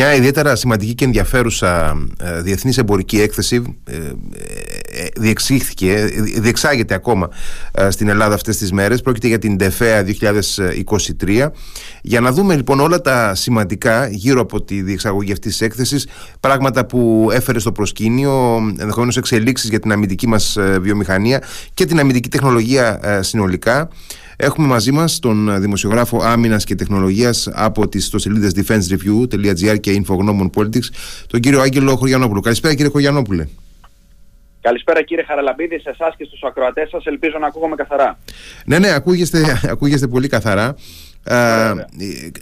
Μια ιδιαίτερα σημαντική και ενδιαφέρουσα ε, διεθνής εμπορική έκθεση ε, ε, διεξήχθηκε, διεξάγεται ακόμα στην Ελλάδα αυτές τις μέρες. Πρόκειται για την ΤΕΦΕΑ 2023. Για να δούμε λοιπόν όλα τα σημαντικά γύρω από τη διεξαγωγή αυτής της έκθεσης, πράγματα που έφερε στο προσκήνιο, ενδεχομένως εξελίξεις για την αμυντική μας βιομηχανία και την αμυντική τεχνολογία συνολικά. Έχουμε μαζί μας τον δημοσιογράφο άμυνας και τεχνολογίας από τις ιστοσελίδες defensereview.gr και Infognomon Politics, τον κύριο Άγγελο Χωριανόπουλο. Καλησπέρα, κύριε Χωριανόπουλε. Καλησπέρα κύριε Χαραλαμπίδη, σε εσάς και στους ακροατές σας. Ελπίζω να ακούγομαι καθαρά. Ναι, ναι, ακούγεστε, ακούγεστε πολύ καθαρά. Ε,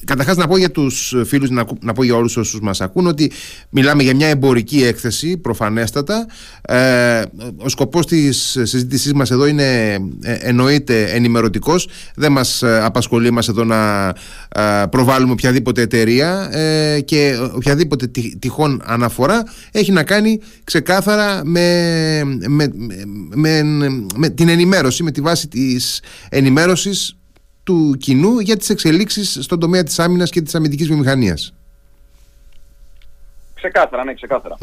Καταρχάς, να πω για τους φίλους, να, να πω για όλους όσους μας ακούν, ότι μιλάμε για μια εμπορική έκθεση, προφανέστατα. Ε, ο σκοπός της συζήτησής μας εδώ είναι ε, εννοείται ενημερωτικός. Δεν μας ε, απασχολεί μας εδώ να προβάλλουμε οποιαδήποτε εταιρεία ε, και οποιαδήποτε τυχόν αναφορά έχει να κάνει ξεκάθαρα με, με, με, με την ενημέρωση, με τη βάση της ενημέρωσης του κοινού για τις εξελίξεις στον τομέα της άμυνας και της αμυντικής βιομηχανίας. Ξεκάθαρα, ναι, ξεκάθαρα.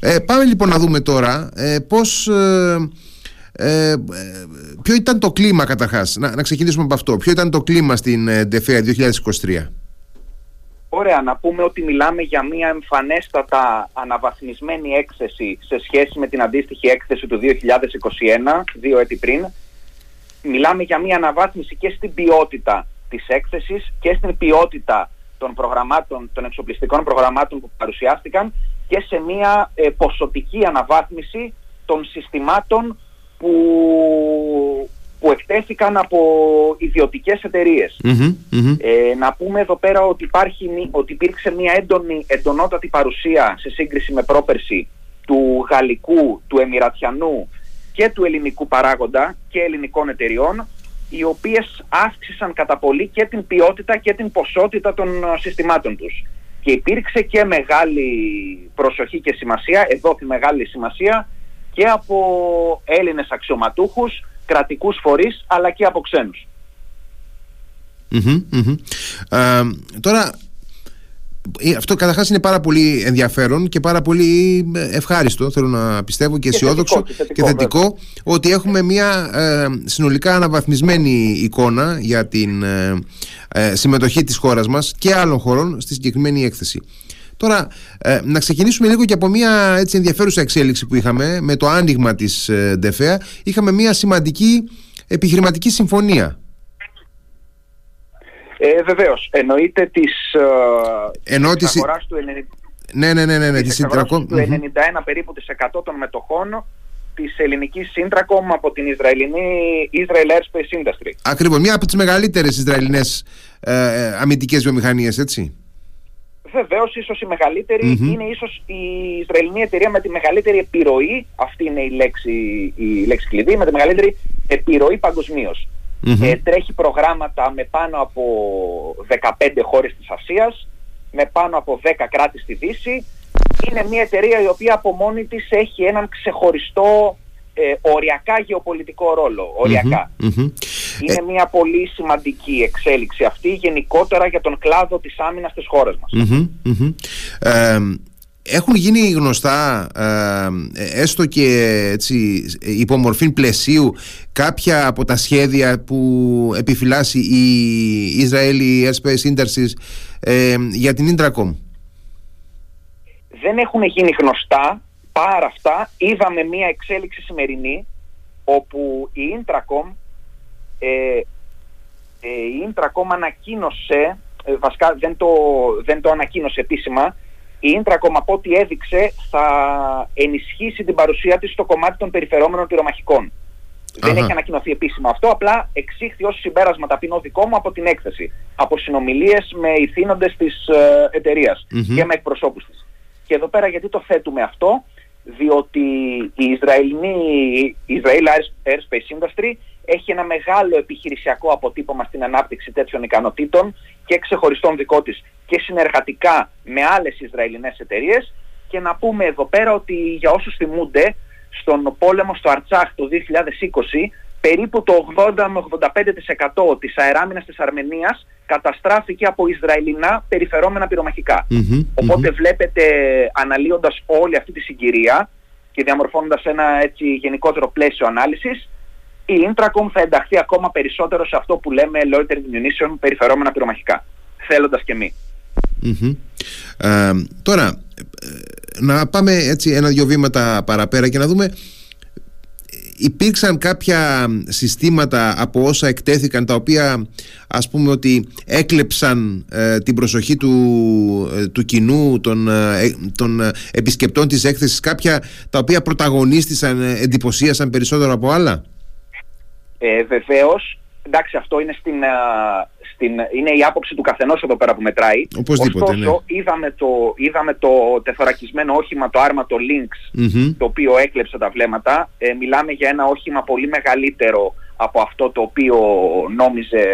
Ε, πάμε λοιπόν να δούμε τώρα ε, πώς... Ε, ε, ποιο ήταν το κλίμα καταρχάς, να, να ξεκινήσουμε από αυτό. Ποιο ήταν το κλίμα στην ΔΕΦΕΑ 2023. Ωραία, να πούμε ότι μιλάμε για μια εμφανέστατα αναβαθμισμένη έκθεση σε σχέση με την αντίστοιχη έκθεση του 2021, δύο έτη πριν, μιλάμε για μια αναβάθμιση και στην ποιότητα της έκθεσης και στην ποιότητα των, προγραμμάτων, των εξοπλιστικών προγραμμάτων που παρουσιάστηκαν και σε μια ε, ποσοτική αναβάθμιση των συστημάτων που, που εκτέθηκαν από ιδιωτικές Ε, να πούμε εδώ πέρα ότι, υπάρχει, ότι υπήρξε μια έντονη, εντονότατη παρουσία σε σύγκριση με πρόπερση του γαλλικού, του εμιρατιανού και του ελληνικού παράγοντα και ελληνικών εταιριών οι οποίες αύξησαν κατά πολύ και την ποιότητα και την ποσότητα των ε, συστημάτων τους. Και υπήρξε και μεγάλη προσοχή και σημασία, εδώ τη μεγάλη σημασία, και από Έλληνες αξιωματούχους, κρατικούς φορείς, αλλά και από ξενους Ε, τώρα ε, αυτό καταρχάς είναι πάρα πολύ ενδιαφέρον και πάρα πολύ ε, ευχάριστο θέλω να πιστεύω και, αισιόδοξο και θετικό, ότι έχουμε μια ε, συνολικά αναβαθμισμένη εικόνα για την συμμετοχή της χώρας μας και άλλων χωρών στη συγκεκριμένη έκθεση. Τώρα, να ξεκινήσουμε λίγο και από μια έτσι ενδιαφέρουσα εξέλιξη που είχαμε με το άνοιγμα της ΔΕΦΕΑ. Είχαμε μια σημαντική επιχειρηματική συμφωνία ε, Βεβαίως. Εννοείται της ε, αγοράς του, ναι, ναι, ναι, ναι, ναι, της του 91 περίπου της 100 των μετοχών της ελληνικής Σύντρακομ από την Ισραηλινή Israel Airspace Industry. Ακριβώς, μια από τις μεγαλύτερες Ισραηλινές ε, ε αμυντικές βιομηχανίες, έτσι. Βεβαίως, ίσως η μεγαλυτερη είναι ίσως η Ισραηλινή εταιρεία με τη μεγαλύτερη επιρροή. Αυτή είναι η λέξη, η λέξη κλειδί, με τη μεγαλύτερη επιρροή παγκοσμίως. Ε, τρέχει προγράμματα με πάνω από 15 χώρες της Ασίας, με πάνω από 10 κράτη στη Δύση. Είναι μια εταιρεία η οποία από μόνη της έχει έναν ξεχωριστό ε, οριακά γεωπολιτικό ρόλο. Είναι ε, μια πολύ σημαντική εξέλιξη αυτή γενικότερα για τον κλάδο της άμυνας της χώρας μας έχουν γίνει γνωστά ε, έστω και έτσι, υπομορφή πλαισίου κάποια από τα σχέδια που επιφυλάσσει η Israeli Airspace Industries ε, για την Intracom. Δεν έχουν γίνει γνωστά πάρα αυτά. Είδαμε μία εξέλιξη σημερινή όπου η Intracom ε, ε, η Intracom ανακοίνωσε ε, βασικά δεν το, δεν το ανακοίνωσε επίσημα η Ίντρακομ από ό,τι έδειξε θα ενισχύσει την παρουσία της στο κομμάτι των περιφερόμενων πυρομαχικών. Δεν έχει ανακοινωθεί επίσημα αυτό, απλά εξήχθη ως συμπέρασμα ταπεινό δικό μου από την έκθεση. Από συνομιλίες με ηθήνοντες της ε, εταιρείας και με εκπροσώπους της. Και εδώ πέρα γιατί το θέτουμε αυτό, διότι η Ισραηλινή η Israel Airspace Industry έχει ένα μεγάλο επιχειρησιακό αποτύπωμα στην ανάπτυξη τέτοιων ικανοτήτων και ξεχωριστών δικό της και συνεργατικά με άλλες Ισραηλινές εταιρείες. Και να πούμε εδώ πέρα ότι για όσους θυμούνται στον πόλεμο στο Αρτσάχ το 2020 περίπου το 80 με 85% της αεράμινας της Αρμενίας καταστράφηκε από Ισραηλινά περιφερόμενα Οπότε βλέπετε αναλύοντας όλη αυτή τη συγκυρία και διαμορφώνοντας ένα έτσι γενικότερο πλαίσιο ανάλυσης η Intracom θα ενταχθεί ακόμα περισσότερο σε αυτό που λέμε loitering munition περιφερόμενα πυρομαχικά θέλοντας και εμεί. Ε, τώρα, ε, να πάμε έτσι ένα-δυο βήματα παραπέρα και να δούμε υπήρξαν κάποια συστήματα από όσα εκτέθηκαν τα οποία ας πούμε ότι έκλεψαν ε, την προσοχή του, ε, του κοινού των, ε, των επισκεπτών της έκθεσης κάποια τα οποία πρωταγωνίστησαν, εντυπωσίασαν περισσότερο από άλλα; Ε, Βεβαίως εντάξει αυτό είναι στην, στην, είναι η άποψη του καθενός εδώ πέρα που μετράει. Οπωσδήποτε, Ωστόσο, ναι. είδαμε, το, είδαμε το τεθωρακισμένο όχημα, το άρμα, το Lynx, το οποίο έκλεψε τα βλέμματα. Ε, μιλάμε για ένα όχημα πολύ μεγαλύτερο από αυτό το οποίο νόμιζε,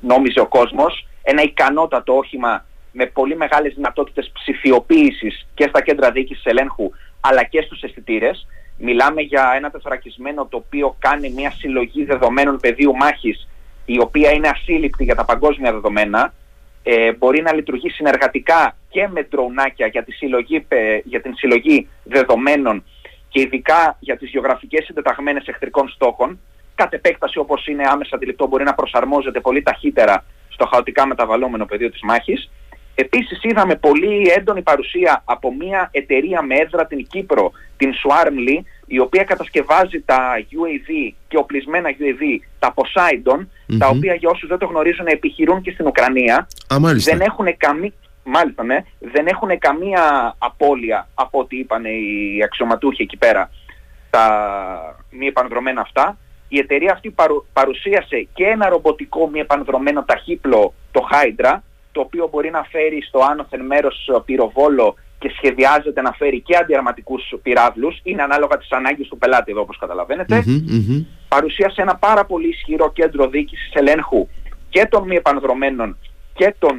νόμιζε ο κόσμος. Ένα ικανότατο όχημα με πολύ μεγάλες δυνατότητες ψηφιοποίησης και στα κέντρα διοίκησης ελέγχου, αλλά και στους αισθητήρες. Μιλάμε για ένα τεθωρακισμένο το οποίο κάνει μια συλλογή δεδομένων πεδίου μάχης η οποία είναι ασύλληπτη για τα παγκόσμια δεδομένα, ε, μπορεί να λειτουργεί συνεργατικά και με ντρονάκια για, τη συλλογή, για την συλλογή δεδομένων και ειδικά για τις γεωγραφικές συντεταγμένες εχθρικών στόχων. Κατ' επέκταση όπως είναι άμεσα αντιληπτό μπορεί να προσαρμόζεται πολύ ταχύτερα στο χαοτικά μεταβαλλόμενο πεδίο της μάχης. Επίσης είδαμε πολύ έντονη παρουσία από μια εταιρεία με έδρα την Κύπρο, την Swarmly, η οποία κατασκευάζει τα UAV και οπλισμένα UAV, τα Poseidon, τα οποία για όσους δεν το γνωρίζουν επιχειρούν και στην Ουκρανία. δεν έχουν καμία... Μάλιστα, ναι. Δεν έχουν καμία απώλεια από ό,τι είπαν οι αξιωματούχοι εκεί πέρα τα μη επανδρομένα αυτά. Η εταιρεία αυτή παρουσίασε και ένα ρομποτικό μη επανδρομένο ταχύπλο, το Hydra, το οποίο μπορεί να φέρει στο άνωθεν μέρος πυροβόλο και σχεδιάζεται να φέρει και αντιαρματικούς πυράβλους, είναι ανάλογα τις ανάγκες του πελάτη εδώ όπως καταλαβαίνετε. Παρουσίασε ένα πάρα πολύ ισχυρό κέντρο διοίκησης ελέγχου και των μη επανδρομένων και των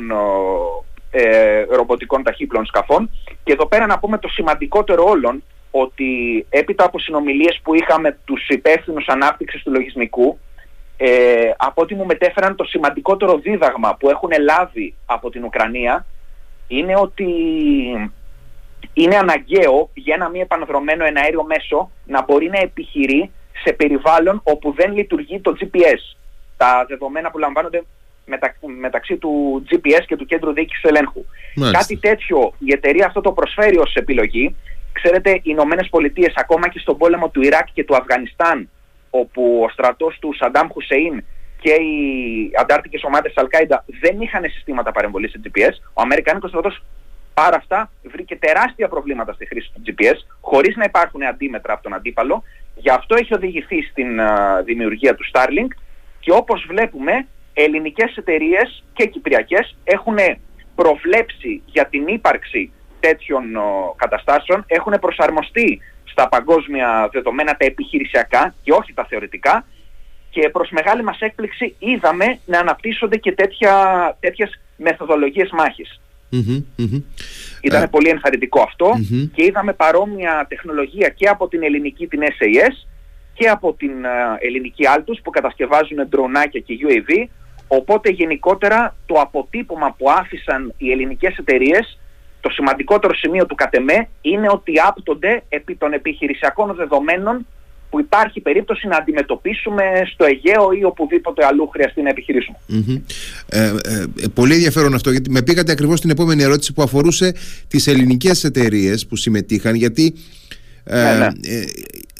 ε, ρομποτικών ταχύπλων σκαφών. Και εδώ πέρα να πούμε το σημαντικότερο όλων, ότι έπειτα από συνομιλίες που είχαμε τους υπεύθυνους ανάπτυξης του λογισμικού, ε, από ό,τι μου μετέφεραν το σημαντικότερο δίδαγμα που έχουν λάβει από την Ουκρανία είναι ότι είναι αναγκαίο για ένα μη επανδρομένο εναέριο μέσο να μπορεί να επιχειρεί σε περιβάλλον όπου δεν λειτουργεί το GPS. Τα δεδομένα που λαμβάνονται μεταξύ του GPS και του κέντρου διοίκησης ελέγχου. Κάτι τέτοιο η εταιρεία αυτό το προσφέρει ως επιλογή. Ξέρετε, οι Ηνωμένες Πολιτείες ακόμα και στον πόλεμο του Ιράκ και του Αφγανιστάν όπου ο στρατός του Σαντάμ Χουσεΐν και οι αντάρτικες ομάδες Αλκάιντα δεν είχαν συστήματα παρεμβολής σε GPS, ο Αμερικανικός στρατός παρά αυτά βρήκε τεράστια προβλήματα στη χρήση του GPS χωρίς να υπάρχουν αντίμετρα από τον αντίπαλο. Γι' αυτό έχει οδηγηθεί στην δημιουργία του Starlink και όπως βλέπουμε ελληνικές εταιρείες και κυπριακές έχουν προβλέψει για την ύπαρξη τέτοιων καταστάσεων, έχουν προσαρμοστεί στα παγκόσμια δεδομένα τα επιχειρησιακά και όχι τα θεωρητικά. Και προς μεγάλη μας έκπληξη είδαμε να αναπτύσσονται και τέτοια, τέτοιες μεθοδολογίες Ήταν ε, πολύ ενθαρρυντικό και είδαμε παρόμοια τεχνολογία και από την ελληνική την SAS και από την ελληνική Altus που κατασκευάζουν ντρονάκια και UAV οπότε γενικότερα το αποτύπωμα που άφησαν οι ελληνικές εταιρείες το σημαντικότερο σημείο του ΚΑΤΕΜΕ είναι ότι άπτονται επί των επιχειρησιακών δεδομένων που υπάρχει περίπτωση να αντιμετωπίσουμε στο Αιγαίο ή οπουδήποτε αλλού χρειαστεί να επιχειρησουμε Ε, ε, πολύ ενδιαφέρον αυτό γιατί με πήγατε ακριβώς στην επόμενη ερώτηση που αφορούσε τις ελληνικές εταιρείες που συμμετείχαν γιατί ε, ναι, ναι. Ε,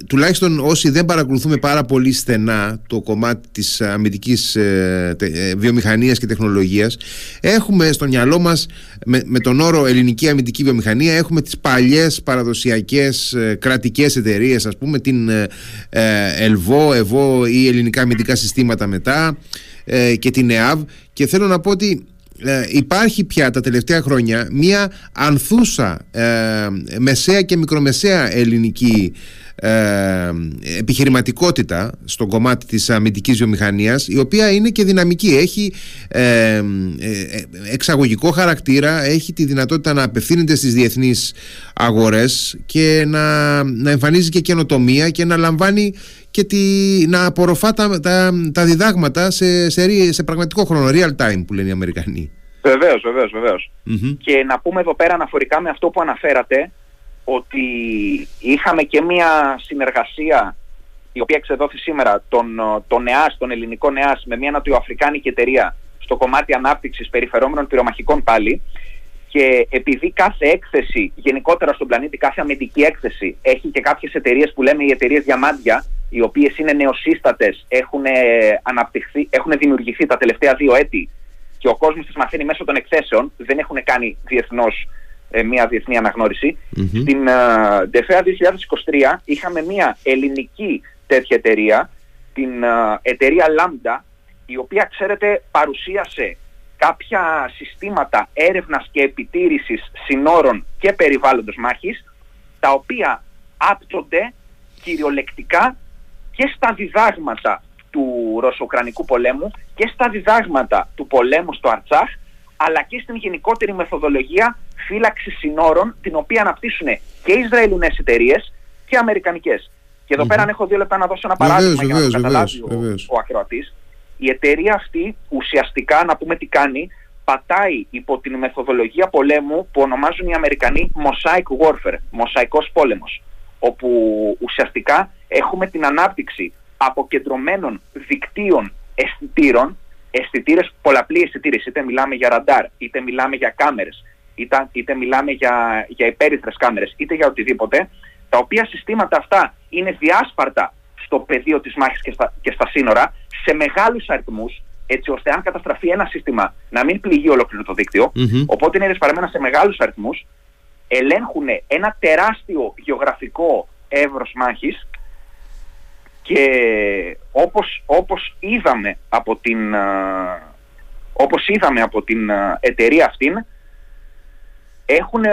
τουλάχιστον όσοι δεν παρακολουθούμε πάρα πολύ στενά το κομμάτι της αμυντικής ε, ε, βιομηχανίας και τεχνολογίας έχουμε στο μυαλό μας με, με τον όρο ελληνική αμυντική βιομηχανία έχουμε τις παλιές παραδοσιακές ε, κρατικές εταιρείες ας πούμε την ε, ΕΛΒΟ, ΕΒΟ ή ελληνικά αμυντικά συστήματα μετά και την ΕΑΒ και θέλω να πω ότι ε, υπάρχει πια τα τελευταία χρόνια μία ανθούσα ε, μεσαία και μικρομεσαία ελληνική ε, επιχειρηματικότητα στον κομμάτι της αμυντικής βιομηχανίας η οποία είναι και δυναμική. Έχει ε, ε, εξαγωγικό χαρακτήρα έχει τη δυνατότητα να απευθύνεται στις διεθνείς αγορές και να, να εμφανίζει και καινοτομία και να λαμβάνει και τη, να απορροφά τα, τα, τα διδάγματα σε, σε, σε πραγματικό χρόνο real time που λένε οι Αμερικανοί. Βεβαίως, βεβαίως, Και να πούμε εδώ πέρα αναφορικά με αυτό που αναφέρατε, ότι είχαμε και μια συνεργασία η οποία εξεδόθη σήμερα τον, τον ΕΑΣ, τον ελληνικό ΕΑΣ με μια νοτιοαφρικάνικη εταιρεία στο κομμάτι ανάπτυξης περιφερόμενων πυρομαχικών πάλι. Και επειδή κάθε έκθεση γενικότερα στον πλανήτη, κάθε αμυντική έκθεση έχει και κάποιες εταιρείες που λέμε οι εταιρείες διαμάντια οι οποίες είναι νεοσύστατες, έχουν, αναπτυχθεί, έχουν δημιουργηθεί τα τελευταία δύο έτη και ο κόσμος τις μαθαίνει μέσω των εκθέσεων, δεν έχουν κάνει διεθνώς ε, μια διεθνή Στην ΔΕΦΕΑ 2023 είχαμε μια ελληνική τέτοια εταιρεία, την εταιρεία Lambda, η οποία ξέρετε παρουσίασε κάποια συστήματα έρευνας και επιτήρησης συνόρων και περιβάλλοντος μάχης, τα οποία άπτονται κυριολεκτικά και στα διδάγματα του Ρωσοκρανικού πολέμου και στα διδάγματα του πολέμου στο Αρτσάχ, αλλά και στην γενικότερη μεθοδολογία φύλαξη συνόρων, την οποία αναπτύσσουν και Ισραηλινές εταιρείες και Αμερικανικές. Και εδώ πέρα, αν έχω δύο λεπτά να δώσω ένα παράδειγμα για να το καταλάβει ο, ο ακροατής, η εταιρεία αυτή ουσιαστικά, να πούμε τι κάνει, πατάει υπό την μεθοδολογία πολέμου που ονομάζουν οι Αμερικανοί Mosaic Warfare, μοσαϊκός πόλεμος, όπου ουσιαστικά έχουμε την ανάπτυξη αποκεντρωμένων δικτύων αισθητήρων, αισθητήρες, πολλαπλή αισθητήρες, είτε μιλάμε για ραντάρ, είτε μιλάμε για κάμερες, είτε, είτε μιλάμε για, για υπέρυθρες κάμερες, είτε για οτιδήποτε, τα οποία συστήματα αυτά είναι διάσπαρτα στο πεδίο της μάχης και στα, και στα σύνορα σε μεγάλους αριθμούς, έτσι ώστε αν καταστραφεί ένα σύστημα να μην πληγεί ολόκληρο το δικτυο Οπότε είναι διασπαρμένα σε μεγάλους αριθμούς, ελέγχουν ένα τεράστιο γεωγραφικό εύρος μάχης και όπως, όπως, είδαμε από την, όπως είδαμε από την εταιρεία αυτήν, έχουν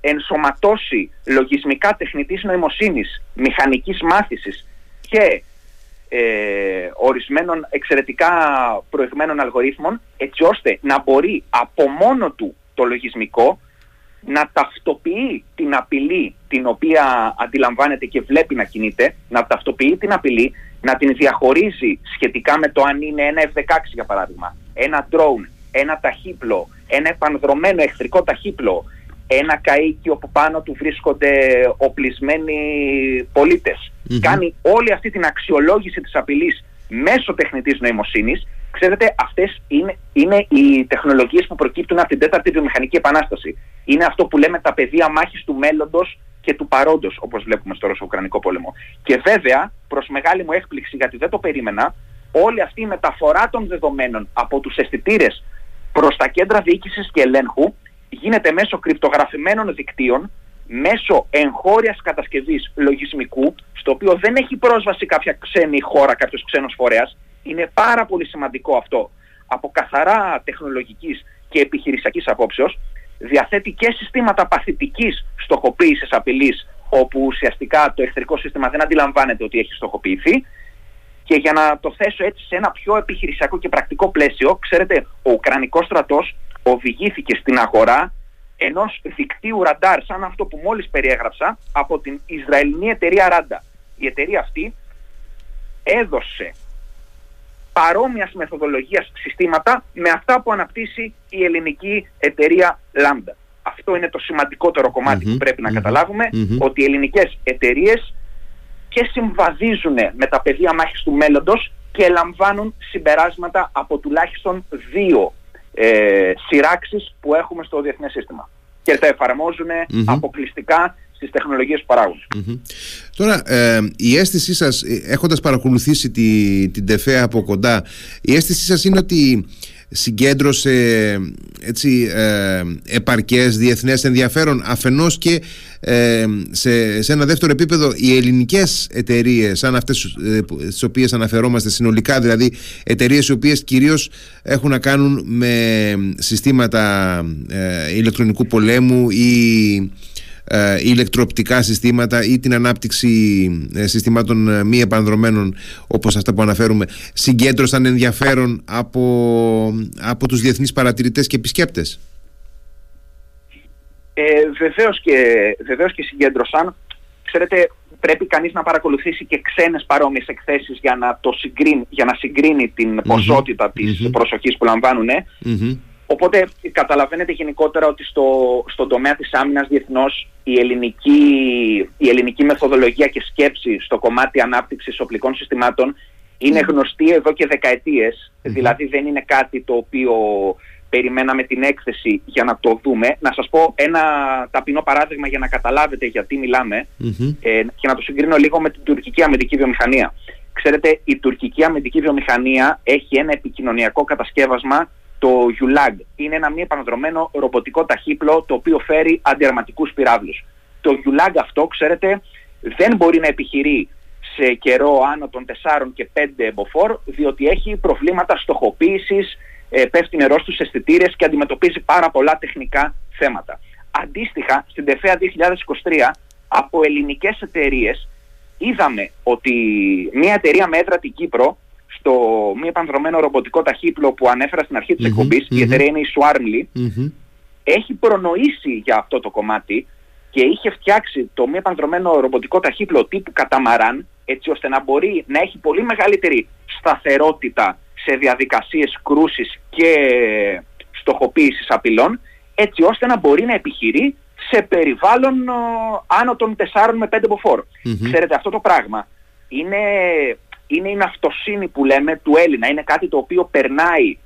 ενσωματώσει λογισμικά τεχνητής νοημοσύνης, μηχανικής μάθησης και ε, ορισμένων εξαιρετικά προηγμένων αλγορίθμων έτσι ώστε να μπορεί από μόνο του το λογισμικό να ταυτοποιεί την απειλή την οποία αντιλαμβάνεται και βλέπει να κινείται, να ταυτοποιεί την απειλή, να την διαχωρίζει σχετικά με το αν είναι ένα F-16 για παράδειγμα, ένα drone, ένα ταχύπλο, ένα επανδρομένο εχθρικό ταχύπλο, ένα καΐκι όπου πάνω του βρίσκονται οπλισμένοι Κάνει όλη αυτή την αξιολόγηση της απειλής μέσω τεχνητής νοημοσύνης Ξέρετε, αυτές είναι, είναι οι τεχνολογίες που προκύπτουν από την τέταρτη βιομηχανική επανάσταση. Είναι αυτό που λέμε τα πεδία μάχης του μέλλοντος και του παρόντος, όπως βλέπουμε στο Ρωσο-Ουκρανικό πόλεμο. Και βέβαια, προς μεγάλη μου έκπληξη, γιατί δεν το περίμενα, όλη αυτή η μεταφορά των δεδομένων από τους αισθητήρες προς τα κέντρα διοίκησης και ελέγχου γίνεται μέσω κρυπτογραφημένων δικτύων, μέσω εγχώριας κατασκευής λογισμικού, στο οποίο δεν έχει πρόσβαση κάποια ξένη χώρα, κάποιος ξένος φορέας, είναι πάρα πολύ σημαντικό αυτό από καθαρά τεχνολογικής και επιχειρησιακής απόψεως διαθέτει και συστήματα παθητικής στοχοποίησης απειλής όπου ουσιαστικά το εχθρικό σύστημα δεν αντιλαμβάνεται ότι έχει στοχοποιηθεί και για να το θέσω έτσι σε ένα πιο επιχειρησιακό και πρακτικό πλαίσιο, ξέρετε, ο Ουκρανικός στρατός οδηγήθηκε στην αγορά ενός δικτύου ραντάρ σαν αυτό που μόλις περιέγραψα από την Ισραηλινή εταιρεία Ράντα. Η εταιρεία αυτή έδωσε παρόμοιας μεθοδολογίας συστήματα με αυτά που αναπτύσσει η ελληνική εταιρεία Lambda. Αυτό είναι το σημαντικότερο που πρέπει να καταλαβουμε ότι οι ελληνικές εταιρείες και συμβαδίζουν με τα πεδία μάχης του μέλλοντος και λαμβάνουν συμπεράσματα από τουλάχιστον δύο ε, σειράξεις που έχουμε στο διεθνές σύστημα. Και τα εφαρμόζουν αποκλειστικά στις τεχνολογίες που παραγουν Τώρα, ε, η αίσθησή σας, ε, έχοντας παρακολουθήσει τη, την ΤΕΦΕ από κοντά, η αίσθησή σας είναι ότι συγκέντρωσε έτσι, ε, επαρκές διεθνές ενδιαφέρον αφενός και ε, σε, σε ένα δεύτερο επίπεδο οι ελληνικές εταιρείες σαν αυτές ε, στις οποίες αναφερόμαστε συνολικά δηλαδή εταιρείες οι οποίες κυρίως έχουν να κάνουν με συστήματα ε, ηλεκτρονικού πολέμου ή ε, ηλεκτροπτικά συστήματα ή την ανάπτυξη ε, συστημάτων ε, μη επανδρομένων όπως αυτά που αναφέρουμε συγκέντρωσαν ενδιαφέρον από, από τους διεθνείς παρατηρητές και επισκέπτες; Ε, βεβαίως, και, βεβαίως και συγκέντρωσαν. Ξέρετε, πρέπει κανείς να παρακολουθήσει και ξένες παρόμοιες εκθέσεις για να, το συγκρίνει, για να συγκρίνει την ποσότητα της προσοχής που λαμβάνουν. Οπότε καταλαβαίνετε γενικότερα ότι στο, στον τομέα της άμυνας διεθνώς η ελληνική, η ελληνική μεθοδολογία και σκέψη στο κομμάτι ανάπτυξης οπλικών συστημάτων είναι γνωστή εδώ και δεκαετίες. Δηλαδή δεν είναι κάτι το οποίο περιμέναμε την έκθεση για να το δούμε. Να σας πω ένα ταπεινό παράδειγμα για να καταλάβετε γιατί ε, και να το συγκρίνω λίγο με την τουρκική αμυντική βιομηχανία. Ξέρετε, η τουρκική αμυντική βιομηχανία έχει ένα επικοινωνιακό κατασκεύασμα το ULAG. Είναι ένα μη επαναδρομένο ρομποτικό ταχύπλο το οποίο φέρει αντιαρματικούς πυράβλους. Το ULAG αυτό, ξέρετε, δεν μπορεί να επιχειρεί σε καιρό άνω των 4 και 5 μποφόρ, διότι έχει προβλήματα στοχοποίησης, ε, πέφτει νερό στους αισθητήρες και αντιμετωπίζει πάρα πολλά τεχνικά θέματα. Αντίστοιχα, στην ΤΕΦΕΑ 2023, από ελληνικές εταιρείες είδαμε ότι μια εταιρεία με έδρα την Κύπρο στο μη επανδρομένο ρομποτικό ταχύπλο που ανέφερα στην αρχή της mm εκπομπης η εταιρεία είναι η Swarmly, έχει προνοήσει για αυτό το κομμάτι και είχε φτιάξει το μη επανδρομένο ρομποτικό ταχύπλο τύπου καταμαράν έτσι ώστε να μπορεί να έχει πολύ μεγαλύτερη σταθερότητα σε διαδικασίες κρούσης και στοχοποίησης απειλών έτσι ώστε να μπορεί να επιχειρεί σε περιβάλλον άνω των 4 με 5 μποφόρ. Ξέρετε αυτό το πράγμα είναι είναι η ναυτοσύνη που λέμε του Έλληνα. Είναι κάτι το οποίο περνάει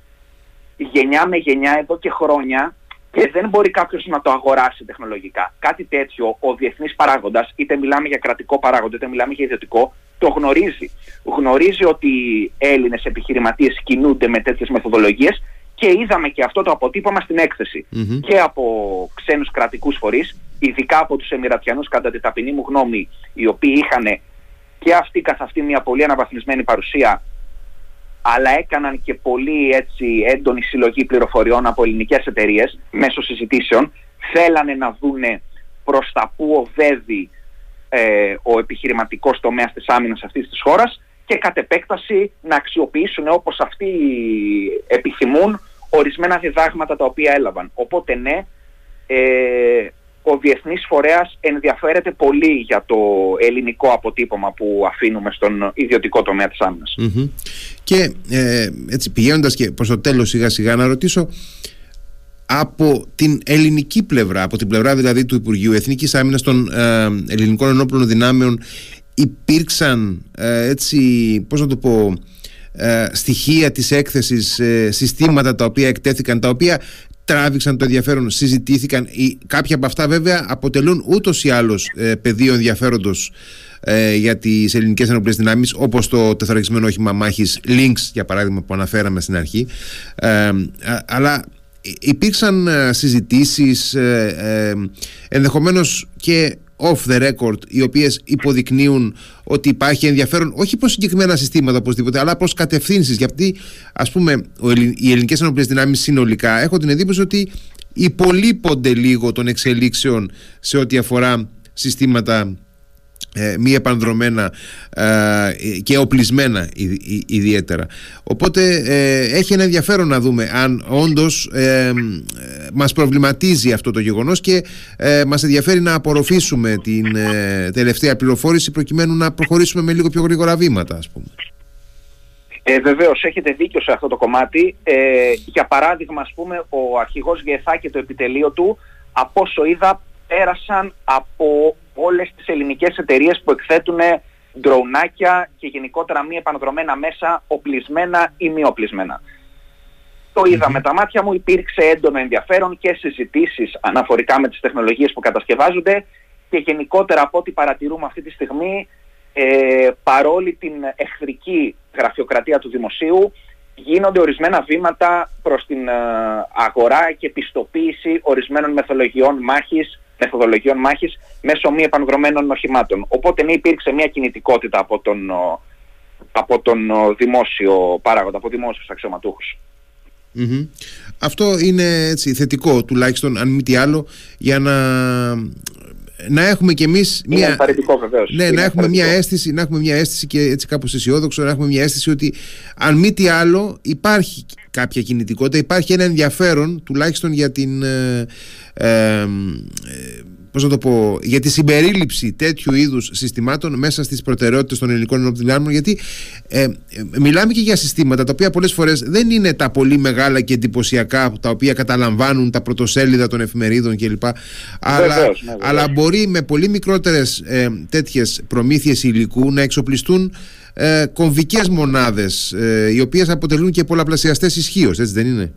γενιά με γενιά εδώ και χρόνια και δεν μπορεί κάποιος να το αγοράσει τεχνολογικά. Κάτι τέτοιο ο διεθνής παράγοντας, είτε μιλάμε για κρατικό παράγοντα, είτε μιλάμε για ιδιωτικό, το γνωρίζει. Γνωρίζει ότι οι Έλληνες επιχειρηματίες κινούνται με τέτοιες μεθοδολογίες και είδαμε και αυτό το αποτύπωμα στην εκθεση και από ξένους κρατικούς φορείς, ειδικά από τους Εμμυρατιανούς κατά την ταπεινή μου γνώμη, οι οποίοι είχαν και αυτή καθ' αυτή μια πολύ αναβαθμισμένη παρουσία αλλά έκαναν και πολύ έτσι έντονη συλλογή πληροφοριών από ελληνικές εταιρείες μέσω συζητήσεων θέλανε να δούνε προς τα που οδεύει ε, ο επιχειρηματικός τομέας της άμυνας αυτής της χώρας και κατ' επέκταση να αξιοποιήσουν όπως αυτοί επιθυμούν ορισμένα διδάγματα τα οποία έλαβαν. Οπότε ναι, ε, ο διεθνής φορέας ενδιαφέρεται πολύ για το ελληνικό αποτύπωμα που αφήνουμε στον ιδιωτικό τομέα της αμυνας Και ε, έτσι πηγαίνοντας και προς το τέλος σιγά σιγά να ρωτήσω από την ελληνική πλευρά, από την πλευρά δηλαδή του Υπουργείου Εθνικής Άμυνας των ε, ελληνικών ενόπλων δυνάμεων υπήρξαν ε, έτσι, πώς να το πω, ε, στοιχεία της έκθεσης, συστήματα τα οποία εκτέθηκαν, τα οποία τράβηξαν το ενδιαφέρον, συζητήθηκαν. Κάποια από αυτά βέβαια αποτελούν ούτως ή άλλως ε, πεδίο ενδιαφέροντος ε, για τις ελληνικές ενόπλες δυνάμεις, όπως το τεθωρακισμένο όχημα μάχης Lynx, για παράδειγμα, που αναφέραμε στην αρχή. Ε, αλλά υπήρξαν ε, συζητήσεις ε, ε, ενδεχομένως και off the record οι οποίες υποδεικνύουν ότι υπάρχει ενδιαφέρον όχι προς συγκεκριμένα συστήματα οπωσδήποτε αλλά προς κατευθύνσεις. Γιατί ας πούμε οι ελληνικές ενόπλες δυνάμεις συνολικά έχω την εντύπωση ότι υπολείπονται λίγο των εξελίξεων σε ό,τι αφορά συστήματα ε, μη επανδρομένα ε, και οπλισμένα ιδιαίτερα. Οπότε ε, έχει ένα ενδιαφέρον να δούμε αν όντως ε, μας προβληματίζει αυτό το γεγονός και ε, μας ενδιαφέρει να απορροφήσουμε την τελευταία πληροφόρηση προκειμένου να προχωρήσουμε με λίγο πιο γρήγορα βήματα ας πούμε. Ε, Βεβαίως, έχετε δίκιο σε αυτό το κομμάτι. Ε, για παράδειγμα, ας πούμε, ο αρχηγός Γεθά και το επιτελείο του, από όσο είδα, πέρασαν από όλες τις ελληνικές εταιρείες που εκθέτουν ντρονάκια και γενικότερα μη επανδρομένα μέσα, οπλισμένα ή μη οπλισμένα. Το είδα με τα μάτια μου, υπήρξε έντονο ενδιαφέρον και συζητήσεις αναφορικά με τις τεχνολογίες που κατασκευάζονται και γενικότερα από ό,τι παρατηρούμε αυτή τη στιγμή, ε, παρόλη την εχθρική γραφειοκρατία του δημοσίου, γίνονται ορισμένα βήματα προς την ε, αγορά και πιστοποίηση ορισμένων μεθολογιών μάχης μεθοδολογιών μάχης μέσω μη επανδρομένων οχημάτων. Οπότε ναι υπήρξε μια κινητικότητα από τον, από τον δημόσιο παράγοντα, από δημόσιους Αυτό είναι έτσι, θετικό τουλάχιστον αν μη τι άλλο για να να έχουμε κι εμείς μια. Ναι, να έχουμε, μια αίσθηση, να έχουμε μια αίσθηση και έτσι κάπως αισιόδοξο, να έχουμε μια αίσθηση ότι αν μη τι άλλο υπάρχει κάποια κινητικότητα, υπάρχει ένα ενδιαφέρον τουλάχιστον για την. Ε, ε, πώς να το πω, για τη συμπερίληψη τέτοιου είδους συστημάτων μέσα στις προτεραιότητες των ελληνικών ενόπτων γιατί ε, μιλάμε και για συστήματα τα οποία πολλές φορές δεν είναι τα πολύ μεγάλα και εντυπωσιακά τα οποία καταλαμβάνουν τα πρωτοσέλιδα των εφημερίδων κλπ. Αλλά, ναι, αλλά μπορεί με πολύ μικρότερες ε, τέτοιες προμήθειες υλικού να εξοπλιστούν ε, κομβικές μονάδες ε, οι οποίες αποτελούν και πολλαπλασιαστές ισχύως, έτσι δεν είναι;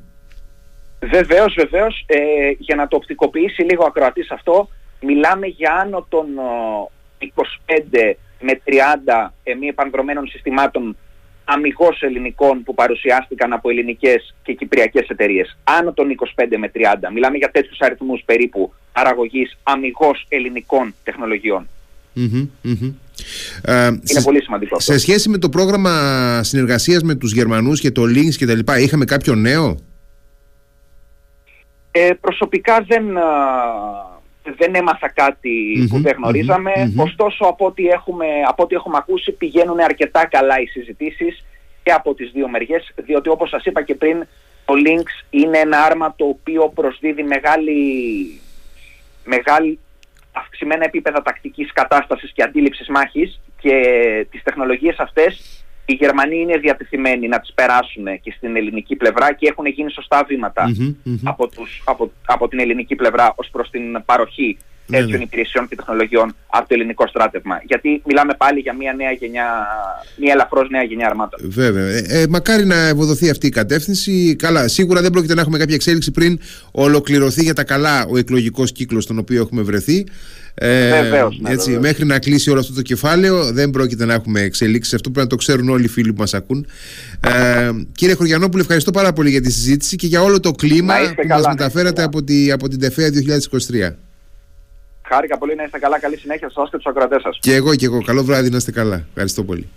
Βεβαίως, βεβαίως. Ε, για να το οπτικοποιήσει λίγο ακροατής αυτό, μιλάμε για άνω των 25 με 30 ε, μη επανδρομένων συστημάτων αμυγός ελληνικών που παρουσιάστηκαν από ελληνικές και κυπριακές εταιρείες. Άνω των 25 με 30. Μιλάμε για τέτοιους αριθμούς περίπου παραγωγής αμυγός ελληνικών τεχνολογιών. Ε, Είναι σε, πολύ σημαντικό Σε σχέση με το πρόγραμμα συνεργασίας με τους Γερμανούς και το Links και τα λοιπά, είχαμε κάποιο νέο; Ε, προσωπικά δεν, δεν έμαθα που δεν γνωριζαμε Ωστόσο, από ό,τι, έχουμε, από ό,τι έχουμε ακούσει, πηγαίνουν αρκετά καλά οι συζητήσεις και από τις δύο μεριές, διότι όπως σας είπα και πριν, το Lynx είναι ένα άρμα το οποίο προσδίδει μεγάλη, μεγάλη αυξημένα επίπεδα τακτικής κατάστασης και αντίληψης μάχης και τις τεχνολογίες αυτές οι Γερμανοί είναι διατεθειμένοι να τις περάσουν και στην ελληνική πλευρά και έχουν γίνει σωστά Από, τους, από, από την ελληνική πλευρά ως προς την παροχή ναι, τέτοιων ναι. υπηρεσιών και τεχνολογιών από το ελληνικό στράτευμα. Γιατί μιλάμε πάλι για μια νέα γενιά, μια ελαφρώς νέα γενιά αρμάτων. Βέβαια. Ε, ε, μακάρι να ευοδοθεί αυτή η κατεύθυνση. Καλά, σίγουρα δεν πρόκειται να έχουμε κάποια εξέλιξη πριν ολοκληρωθεί για τα καλά ο εκλογικός κύκλος στον οποίο έχουμε βρεθεί. Ε, βεβαίως, ναι, έτσι, Μέχρι να κλείσει όλο αυτό το κεφάλαιο δεν πρόκειται να έχουμε εξελίξεις. Αυτό πρέπει να το ξέρουν όλοι οι φίλοι που μας ακούν. Ε, κύριε Χωριανόπουλο, ευχαριστώ πάρα πολύ για τη συζήτηση και για όλο το κλίμα που μας μεταφέρατε από, τη, από την ΤΕΦΕΑ 2023. Χάρηκα πολύ να είστε καλά. Καλή συνέχεια σε εσά και τους ακροατές σας. Και εγώ και εγώ. Καλό βράδυ να είστε καλά. Ευχαριστώ πολύ.